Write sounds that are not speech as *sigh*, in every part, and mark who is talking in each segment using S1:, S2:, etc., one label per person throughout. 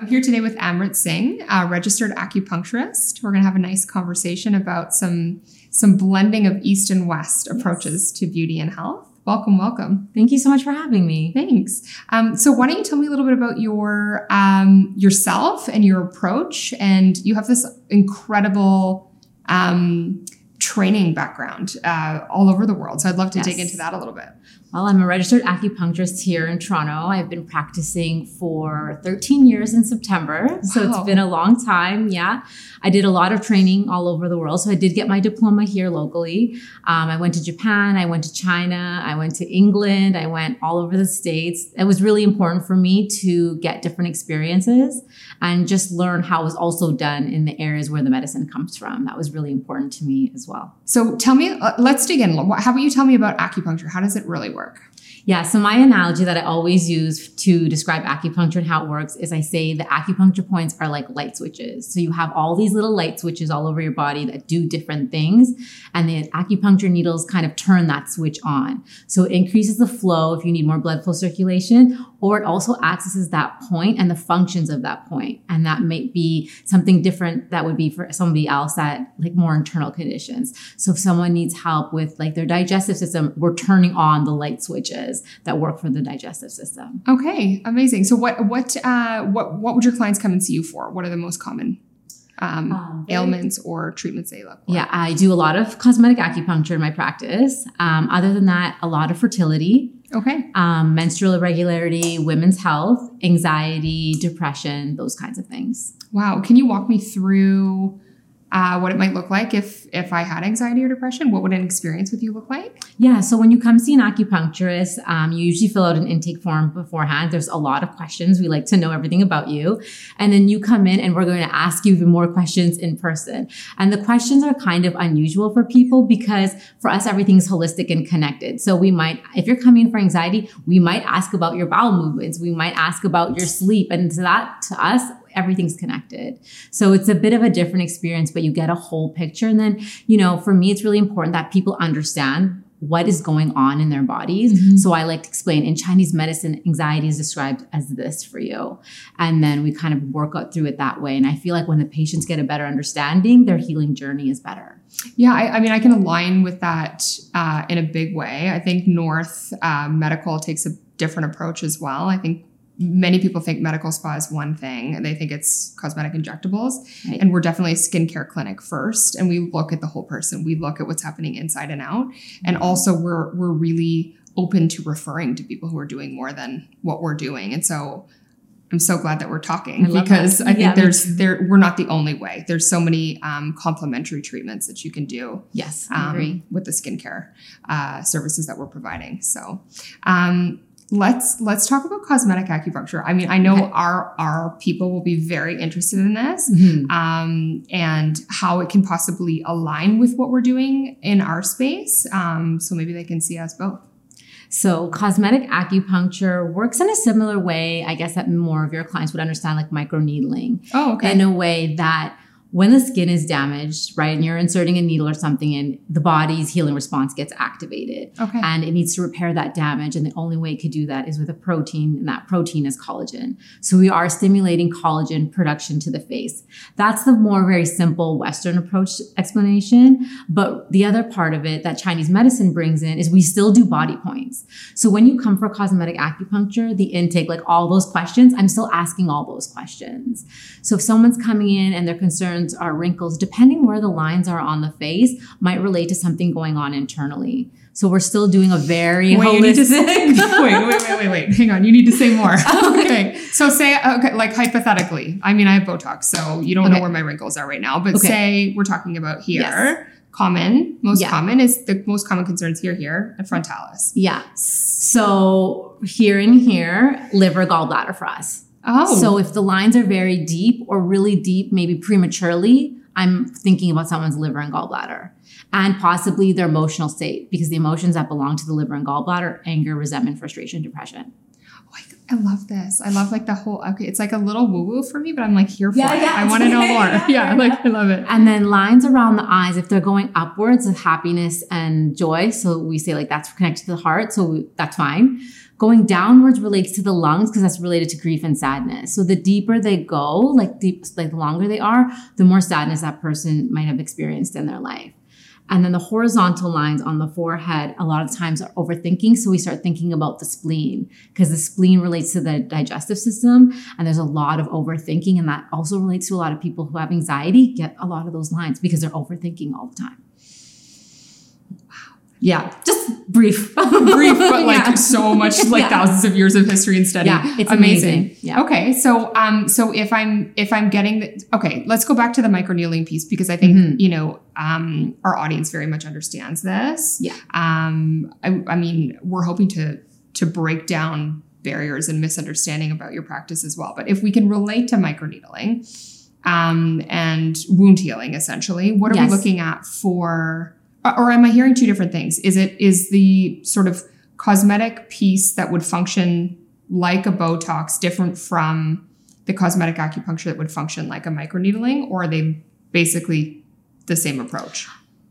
S1: I'm here today with Amrit Singh, a registered acupuncturist. We're going to have a nice conversation about some some blending of east and west approaches to beauty and health. Welcome, welcome.
S2: Thank you so much for having me.
S1: Thanks. Um, so, why don't you tell me a little bit about your um, yourself and your approach? And you have this incredible um, training background uh, all over the world. So, I'd love to yes. dig into that a little bit.
S2: Well, I'm a registered acupuncturist here in Toronto. I've been practicing for 13 years in September. So wow. it's been a long time. Yeah. I did a lot of training all over the world. So I did get my diploma here locally. Um, I went to Japan. I went to China. I went to England. I went all over the States. It was really important for me to get different experiences and just learn how it was also done in the areas where the medicine comes from. That was really important to me as well.
S1: So tell me, uh, let's dig in. How about you tell me about acupuncture? How does it really work? work.
S2: Yeah, so my analogy that I always use to describe acupuncture and how it works is I say the acupuncture points are like light switches. So you have all these little light switches all over your body that do different things, and the acupuncture needles kind of turn that switch on. So it increases the flow if you need more blood flow circulation, or it also accesses that point and the functions of that point. And that might be something different that would be for somebody else that like more internal conditions. So if someone needs help with like their digestive system, we're turning on the light switches that work for the digestive system.
S1: Okay, amazing. So what what uh, what what would your clients come and see you for? What are the most common um, um, ailments or treatments they look for?
S2: Yeah, I do a lot of cosmetic acupuncture in my practice. Um, other than that, a lot of fertility.
S1: Okay.
S2: Um, menstrual irregularity, women's health, anxiety, depression, those kinds of things.
S1: Wow. Can you walk me through uh, what it might look like if if I had anxiety or depression. What would an experience with you look like?
S2: Yeah, so when you come see an acupuncturist, um, you usually fill out an intake form beforehand. There's a lot of questions. We like to know everything about you, and then you come in, and we're going to ask you even more questions in person. And the questions are kind of unusual for people because for us everything's holistic and connected. So we might, if you're coming for anxiety, we might ask about your bowel movements. We might ask about your sleep, and that to us everything's connected. So it's a bit of a different experience, but you get a whole picture. And then, you know, for me, it's really important that people understand what is going on in their bodies. Mm-hmm. So I like to explain in Chinese medicine, anxiety is described as this for you. And then we kind of work out through it that way. And I feel like when the patients get a better understanding, their healing journey is better.
S1: Yeah, I, I mean, I can align with that uh, in a big way. I think North uh, Medical takes a different approach as well. I think many people think medical spa is one thing and they think it's cosmetic injectables right. and we're definitely a skincare clinic first and we look at the whole person we look at what's happening inside and out and mm-hmm. also we're we're really open to referring to people who are doing more than what we're doing and so I'm so glad that we're talking I because I think yeah, there's there we're not the only way. There's so many um, complementary treatments that you can do.
S2: Yes,
S1: um, with the skincare uh, services that we're providing. So, um, let's let's talk about cosmetic acupuncture. I mean, I know okay. our our people will be very interested in this, mm-hmm. um, and how it can possibly align with what we're doing in our space. Um, so maybe they can see us both.
S2: So, cosmetic acupuncture works in a similar way, I guess, that more of your clients would understand, like microneedling.
S1: Oh, okay.
S2: In a way that when the skin is damaged, right, and you're inserting a needle or something in, the body's healing response gets activated.
S1: Okay.
S2: And it needs to repair that damage. And the only way it could do that is with a protein, and that protein is collagen. So we are stimulating collagen production to the face. That's the more very simple Western approach explanation. But the other part of it that Chinese medicine brings in is we still do body points. So when you come for cosmetic acupuncture, the intake, like all those questions, I'm still asking all those questions. So if someone's coming in and they're concerned, concerns are wrinkles, depending where the lines are on the face, might relate to something going on internally. So we're still doing a very wait, holistic. *laughs*
S1: Say, wait, wait, wait, wait, wait. Hang on. You need to say more. *laughs* okay. So say, okay, like hypothetically, I mean, I have Botox, so you don't okay. know where my wrinkles are right now, but okay. say we're talking about here. Yes. Common, most yeah. common is the most common concerns here, here, and frontalis.
S2: Yeah. So here and here, liver, gallbladder for us.
S1: Oh.
S2: So if the lines are very deep or really deep, maybe prematurely, I'm thinking about someone's liver and gallbladder and possibly their emotional state because the emotions that belong to the liver and gallbladder anger, resentment, frustration, depression.
S1: I love this. I love like the whole. Okay, it's like a little woo woo for me, but I'm like here for
S2: Yeah,
S1: it.
S2: yeah,
S1: I want to know *laughs* more.
S2: Yeah, *laughs*
S1: Yeah,
S2: yeah,
S1: like I love it.
S2: And then lines around the eyes, if they're going upwards of happiness and joy, so we say like that's connected to the heart, so we, that's fine. Going downwards relates to the lungs because that's related to grief and sadness. So the deeper they go, like deep, like the longer they are, the more sadness that person might have experienced in their life. And then the horizontal lines on the forehead, a lot of times are overthinking. So we start thinking about the spleen because the spleen relates to the digestive system. And there's a lot of overthinking. And that also relates to a lot of people who have anxiety get a lot of those lines because they're overthinking all the time. Yeah, just brief. *laughs*
S1: Brief, but like
S2: Yeah.
S1: so much, *laughs* like
S2: Yeah.
S1: thousands of years of history and study.
S2: Yeah, it's amazing. Yeah.
S1: Okay, so um, so if I'm if I'm getting the okay, let's go back to the microneedling piece because I think
S2: Mhm.
S1: you know um, our audience very much understands this.
S2: Yeah.
S1: Um, I, I mean, we're hoping to to break down barriers and misunderstanding about your practice as well. But if we can relate to microneedling um, and wound healing, essentially, what are
S2: Yes.
S1: we looking at for? Or am I hearing two different things? Is it is the sort of cosmetic piece that would function like a Botox different from the cosmetic acupuncture that would function like a microneedling, or are they basically the same approach?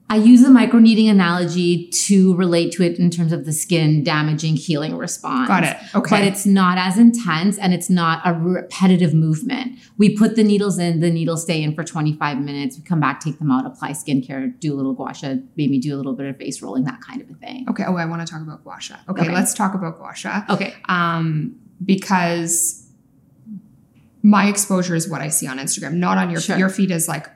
S2: I use the microneedling analogy to relate to it in terms of the skin damaging healing response.
S1: Got it. Okay.
S2: But it's not as intense and it's not a repetitive movement. We put the needles in, the needles stay in for 25 minutes. We come back, take them out, apply skincare, do a little gua sha, maybe do a little bit of face rolling, that kind of a thing.
S1: okay. Oh, I want to talk about gua sha. Okay,
S2: Okay.
S1: let's talk about gua sha.
S2: Okay.
S1: Um, because my exposure is what I see on Instagram, not on your
S2: Sure.
S1: your feed is like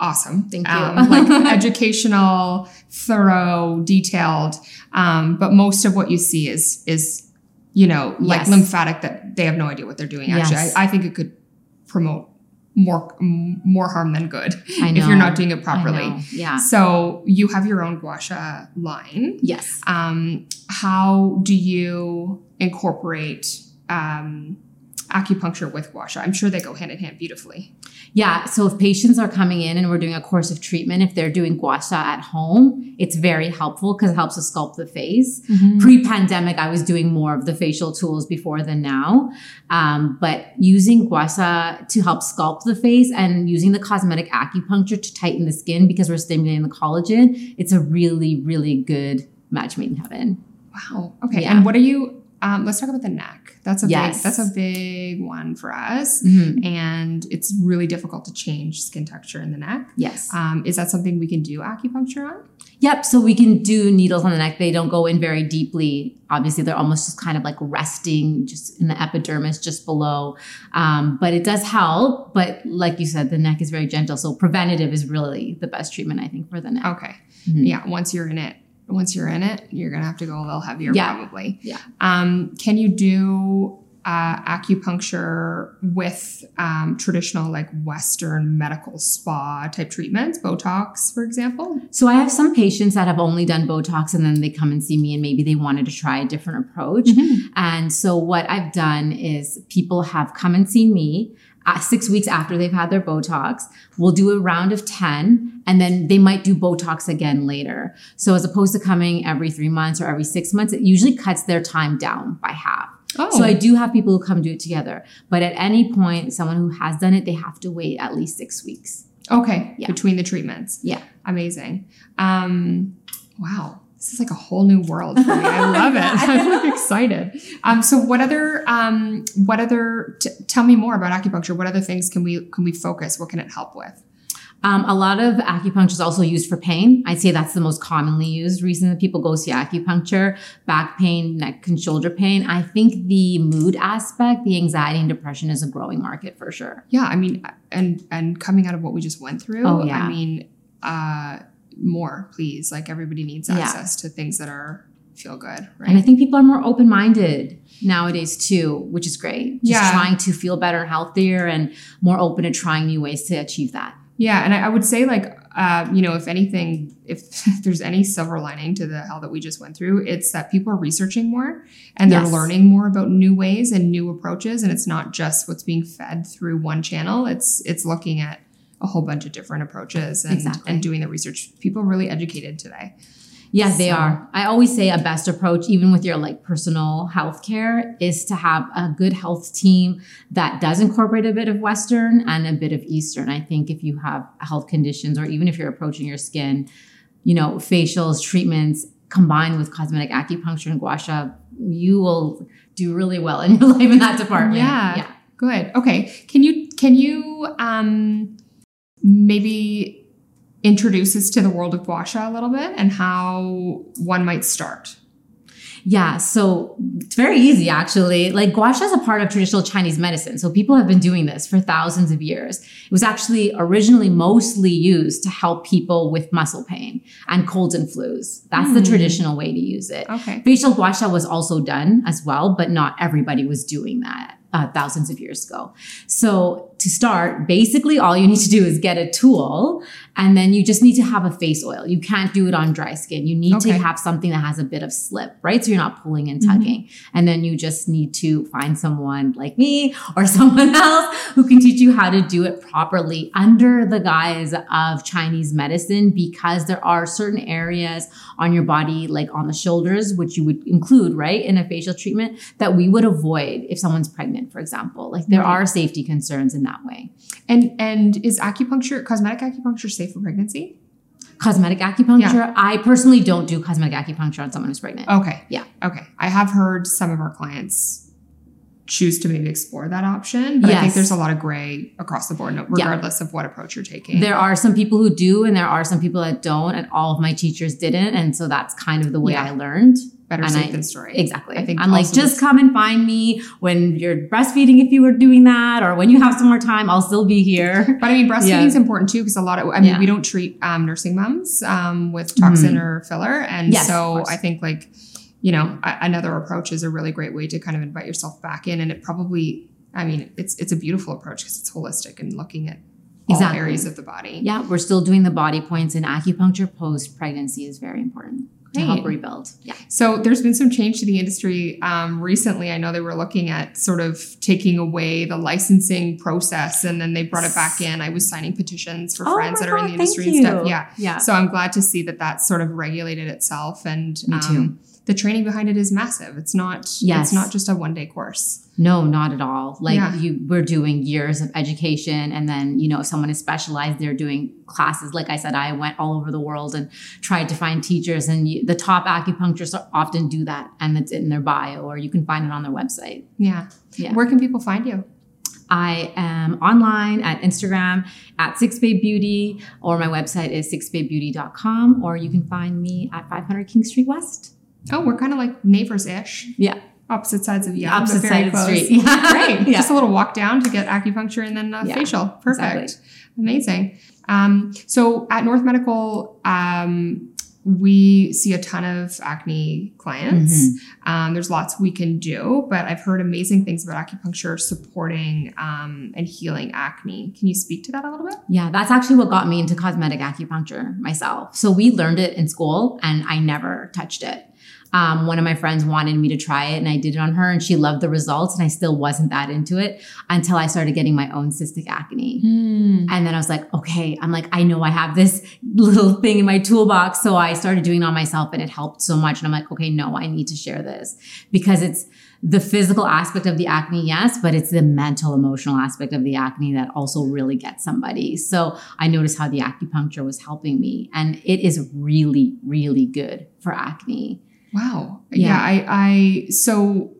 S1: awesome.
S2: Thank you.
S1: Um, like *laughs* educational, thorough, detailed. Um, but most of what you see is is you know like
S2: Yes.
S1: lymphatic that they have no idea what they're doing. Actually,
S2: Yes.
S1: I, I think it could promote more m- more harm than good *laughs* if you're not doing it properly.
S2: Yeah.
S1: So you have your own gua sha line.
S2: Yes.
S1: Um, how do you incorporate um, acupuncture with gua sha? I'm sure they go hand in hand beautifully.
S2: Yeah. So if patients are coming in and we're doing a course of treatment, if they're doing gua sha at home, it's very helpful because it helps us sculpt the face. Pre-pandemic, I was doing more of the facial tools before than now. Um, but using gua sha to help sculpt the face and using the cosmetic acupuncture to tighten the skin because we're stimulating the collagen, it's a really, really good match made in heaven.
S1: Wow. Okay.
S2: Yeah.
S1: And what are you? Um, let's talk about the neck. That's a
S2: Yes.
S1: big. That's a big one for us,
S2: Mhm.
S1: and it's really difficult to change skin texture in the neck.
S2: Yes.
S1: Um, is that something we can do acupuncture on?
S2: Yep. So we can do needles on the neck. They don't go in very deeply. Obviously, they're almost just kind of like resting just in the epidermis just below. Um, but it does help. But like you said, the neck is very gentle. So preventative is really the best treatment, I think, for the neck.
S1: Okay.
S2: Mhm.
S1: Yeah. Once you're in it, once you're in it, you're gonna have to go a little heavier,
S2: Yeah.
S1: probably.
S2: Yeah.
S1: Um, can you do uh, acupuncture with um, traditional, like Western medical spa type treatments, Botox, for example?
S2: So I have some patients that have only done Botox and then they come and see me and maybe they wanted to try a different approach. And so what I've done is people have come and seen me six weeks after they've had their Botox. We'll do a round of 10 and then they might do Botox again later. So as opposed to coming every three months or every six months, it usually cuts their time down by half.
S1: Oh,
S2: So I do have people who come do it together. But at any point, someone who has done it, they have to wait at least six weeks.
S1: okay.
S2: Yeah.
S1: Between the treatments.
S2: Yeah.
S1: Amazing. Um, wow. This is like a whole new world for me. I love it. *laughs* I'm like excited. Um, so what other, um, what other, t- tell me more about acupuncture. What other things can we, can we focus? What can it help with?
S2: Um, a lot of acupuncture is also used for pain. I'd say that's the most commonly used reason that people go see acupuncture, back pain, neck and shoulder pain. I think the mood aspect, the anxiety and depression is a growing market for sure.
S1: Yeah, I mean, and and coming out of what we just went through,
S2: Oh, yeah.
S1: I mean, uh, more, please. Like everybody needs
S2: Yeah.
S1: access to things that are feel good, right?
S2: And I think people are more open minded nowadays too, which is great. Just
S1: Yeah.
S2: trying to feel better, healthier, and more open to trying new ways to achieve that.
S1: yeah, and I, I would say like, uh, you know, if anything, if *laughs* there's any silver lining to the hell that we just went through, it's that people are researching more and they're
S2: Yes.
S1: learning more about new ways and new approaches, and it's not just what's being fed through one channel. It's it's looking at a whole bunch of different approaches and
S2: Exactly.
S1: and doing the research. People are really educated today.
S2: Yeah, they are. I always say a best approach, even with your like personal health care, is to have a good health team that does incorporate a bit of Western and a bit of Eastern. I think if you have health conditions or even if you're approaching your skin, you know, facials, treatments combined with cosmetic acupuncture and gua sha, you will do really well in your *laughs* life in that department.
S1: Yeah.
S2: Yeah.
S1: Good. Okay. Can you can you um maybe introduce us to the world of gua sha a little bit and how one might start?
S2: Yeah, so it's very easy actually. Like gua sha is a part of traditional Chinese medicine. So people have been doing this for thousands of years. It was actually originally mostly used to help people with muscle pain and colds and flus. That's the
S1: Hmm.
S2: traditional way to use it.
S1: Okay.
S2: Facial gua sha was also done as well, but not everybody was doing that uh, thousands of years ago. So to start, basically all you need to do is get a tool and then you just need to have a face oil. You can't do it on dry skin. You need to have something that has a bit of slip, right? So you're not pulling and
S1: Mhm.
S2: tugging. And then you just need to find someone like me or *laughs* someone else who can teach you how to do it properly under the guise of Chinese medicine because there are certain areas on your body, like on the shoulders, which you would include, right, in a facial treatment that we would avoid if someone's pregnant, for example. Like there are safety concerns in that way.
S1: And and is acupuncture cosmetic acupuncture safe for pregnancy?
S2: Cosmetic acupuncture, I personally don't do cosmetic acupuncture on someone who's pregnant.
S1: Okay.
S2: Yeah.
S1: Okay. I have heard some of our clients choose to maybe explore that option, but I think there's a lot of gray across the board, no- regardless of what approach you're taking.
S2: There are some people who do, and there are some people that don't, and all of my teachers didn't. And so that's kind of the way
S1: Yeah.
S2: I learned.
S1: Better
S2: and
S1: safe
S2: I-
S1: than sorry.
S2: Exactly.
S1: I think
S2: I'm like, just come and find me when you're breastfeeding if you were doing that, or when you have some more time, I'll still be here. *laughs*
S1: But I mean, breastfeeding
S2: Yeah.
S1: is important too because a lot of, I mean,
S2: Yeah.
S1: we don't treat um, nursing moms um, with toxin
S2: Mhm.
S1: or filler. And
S2: Yes,
S1: so. I think like, you know, a- another approach is a really great way to kind of invite yourself back in. And it probably, I mean, it's it's a beautiful approach because it's holistic and looking at all
S2: Exactly.
S1: areas of the body.
S2: Yeah, we're still doing the body points, and acupuncture post pregnancy is very important to help rebuild. Yeah.
S1: So there's been some change to the industry um, recently. I know they were looking at sort of taking away the licensing process, and then they brought it back in. I was signing petitions for
S2: Oh
S1: friends that are in the industry and stuff. Yeah.
S2: Yeah.
S1: So I'm glad to see that that's sort of regulated itself, and
S2: Me too.
S1: The training behind it is massive. It's not.
S2: Yes.
S1: It's not just a one day course.
S2: No, not at all. Like
S1: Yeah.
S2: you, we're doing years of education, and then you know, if someone is specialized, they're doing classes. Like I said, I went all over the world and tried to find teachers, and you, the top acupuncturists often do that, and it's in their bio, or you can find it on their website.
S1: Yeah.
S2: Yeah.
S1: Where can people find you?
S2: I am online at Instagram at Six Babe Beauty, or my website is sixbabebeauty.com, or you can find me at 500 King Street West.
S1: Oh, we're kind of like neighbors ish.
S2: Yeah.
S1: Opposite sides of yeah,
S2: Opposite side of the street. *laughs*
S1: Great.
S2: Yeah.
S1: Just a little walk down to get acupuncture and then uh,
S2: Yeah,
S1: facial. Perfect.
S2: exactly.
S1: Amazing. Um, so at North Medical, um, we see a ton of acne clients.
S2: Mm-hmm.
S1: Um, there's lots we can do, but I've heard amazing things about acupuncture supporting um, and healing acne. Can you speak to that a little bit?
S2: Yeah, that's actually what got me into cosmetic acupuncture myself. So we learned it in school and I never touched it. Um, one of my friends wanted me to try it and I did it on her and she loved the results and I still wasn't that into it until I started getting my own cystic acne. And then I was like, okay, I'm like, I know I have this little thing in my toolbox. So I started doing it on myself and it helped so much. And I'm like, okay, no, I need to share this because it's the physical aspect of the acne, yes, but it's the mental, emotional aspect of the acne that also really gets somebody. So I noticed how the acupuncture was helping me. And it is really, really good for acne.
S1: Wow.
S2: Yeah.
S1: Yeah. I, I, so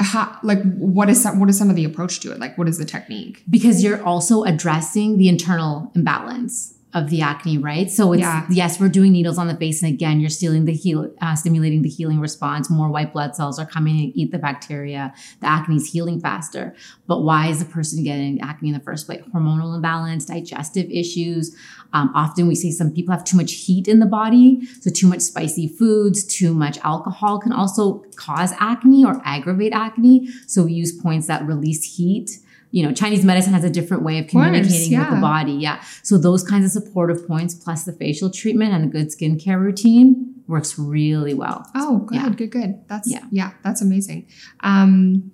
S1: how, like, what is some, what is some of the approach to it? Like, what is the technique?
S2: because you're also addressing the internal imbalance of the acne, right? So it's
S1: Yeah.
S2: yes, we're doing needles on the face, and again, you're stealing the heal, uh, stimulating the healing response. More white blood cells are coming and eat the bacteria. The acne is healing faster. But why is the person getting acne in the first place? Hormonal imbalance, digestive issues. Um, often we see some people have too much heat in the body, so too much spicy foods, too much alcohol can also cause acne or aggravate acne. So we use points that release heat you know, Chinese medicine has a different way of
S1: course,
S2: communicating with the body. Yeah. So those kinds of supportive points plus the facial treatment and a good skincare routine works really well.
S1: Oh, good,
S2: Yeah.
S1: good, good. That's
S2: Yeah.
S1: yeah, that's amazing. Um,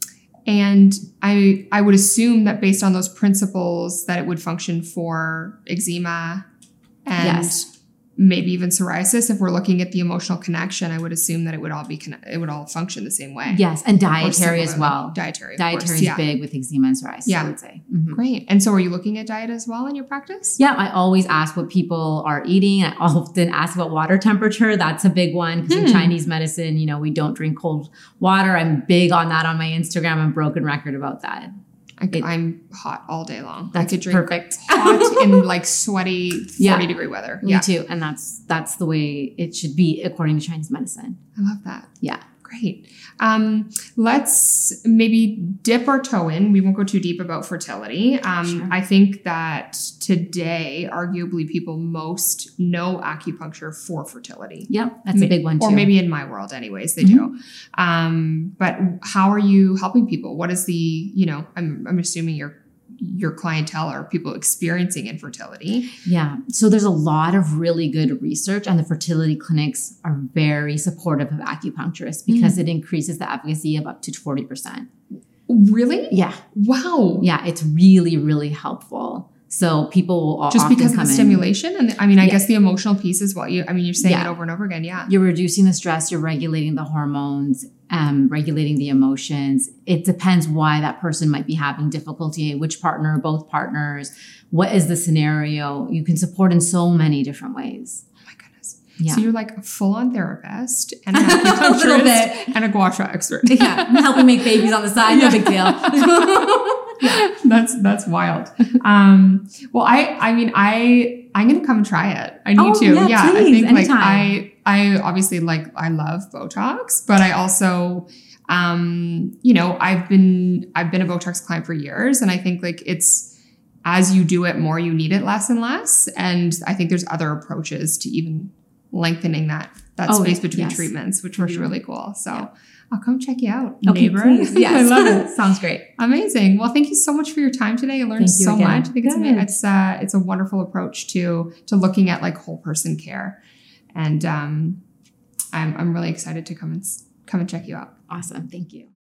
S1: and I I would assume that based on those principles that it would function for eczema and
S2: Yes.
S1: Maybe even psoriasis. If we're looking at the emotional connection, I would assume that it would all be conne- it would all function the same way.
S2: Yes, and dietary as well.
S1: Dietary.
S2: Dietary is
S1: yeah.
S2: big with eczema and psoriasis.
S1: Yeah.
S2: I would say. Mhm.
S1: Great. And so, are you looking at diet as well in your practice?
S2: Yeah, I always ask what people are eating. I often ask about water temperature. That's a big one because in
S1: Hmm.
S2: Chinese medicine, you know, we don't drink cold water. I'm big on that on my Instagram. I'm broken record about that.
S1: I, am hot all day long.
S2: That's
S1: I could drink
S2: perfect. *laughs*
S1: hot in like sweaty 40
S2: Yeah.
S1: degree weather.
S2: Me
S1: Yeah.
S2: too. And that's that's the way it should be according to Chinese medicine.
S1: I love that.
S2: Yeah.
S1: Great. Um, let's maybe dip our toe in. We won't go too deep about fertility. Um,
S2: Sure.
S1: I think that today, arguably, people most know acupuncture for fertility.
S2: Yep. That's a big one too.
S1: Or maybe in my world, anyways, they do. Um, but how are you helping people? What is the, you know, I'm, I'm assuming your your clientele are people experiencing infertility.
S2: Yeah. So there's a lot of really good research, and the fertility clinics are very supportive of acupuncturists mm. because it increases the efficacy of up to 40%.
S1: Really?
S2: Yeah.
S1: Wow.
S2: Yeah. It's really, really helpful. So people will
S1: Just because of the stimulation, and I mean, I
S2: Yeah.
S1: guess the emotional piece as well. You, I mean, you're saying
S2: Yeah.
S1: it over and over again. Yeah.
S2: You're reducing the stress, you're regulating the hormones, um, regulating the emotions. It depends why that person might be having difficulty, which partner, both partners, what is the scenario. You can support in so many different ways.
S1: Oh my goodness.
S2: Yeah.
S1: So you're like a full-on therapist and *laughs* an
S2: A little bit.
S1: and a gua sha expert.
S2: yeah. Helping make babies on the side, no big deal. *laughs* *laughs* *laughs*
S1: that's that's wild. Um, well, I I mean I I'm gonna come and try it. I need
S2: Oh,
S1: to.
S2: yeah,
S1: I
S2: please,
S1: think like. I I obviously like I love Botox, but I also um you know I've been I've been a Botox client for years, and I think like it's as you do it more, you need it less and less. And I think there's other approaches to even lengthening that that
S2: Oh,
S1: space between
S2: yes.
S1: treatments, which was
S2: sure.
S1: really cool. So
S2: Yeah.
S1: I'll come check you out,
S2: Okay,
S1: neighbor.
S2: please. *laughs* Yes.
S1: I love it.
S2: Sounds great.
S1: Amazing. Well, thank you so much for your time today. I learned so
S2: again.
S1: much. I think it's it's uh, it's a wonderful approach to to looking at like whole person care, and um, I'm I'm really excited to come and come and check you out.
S2: Awesome. Thank you.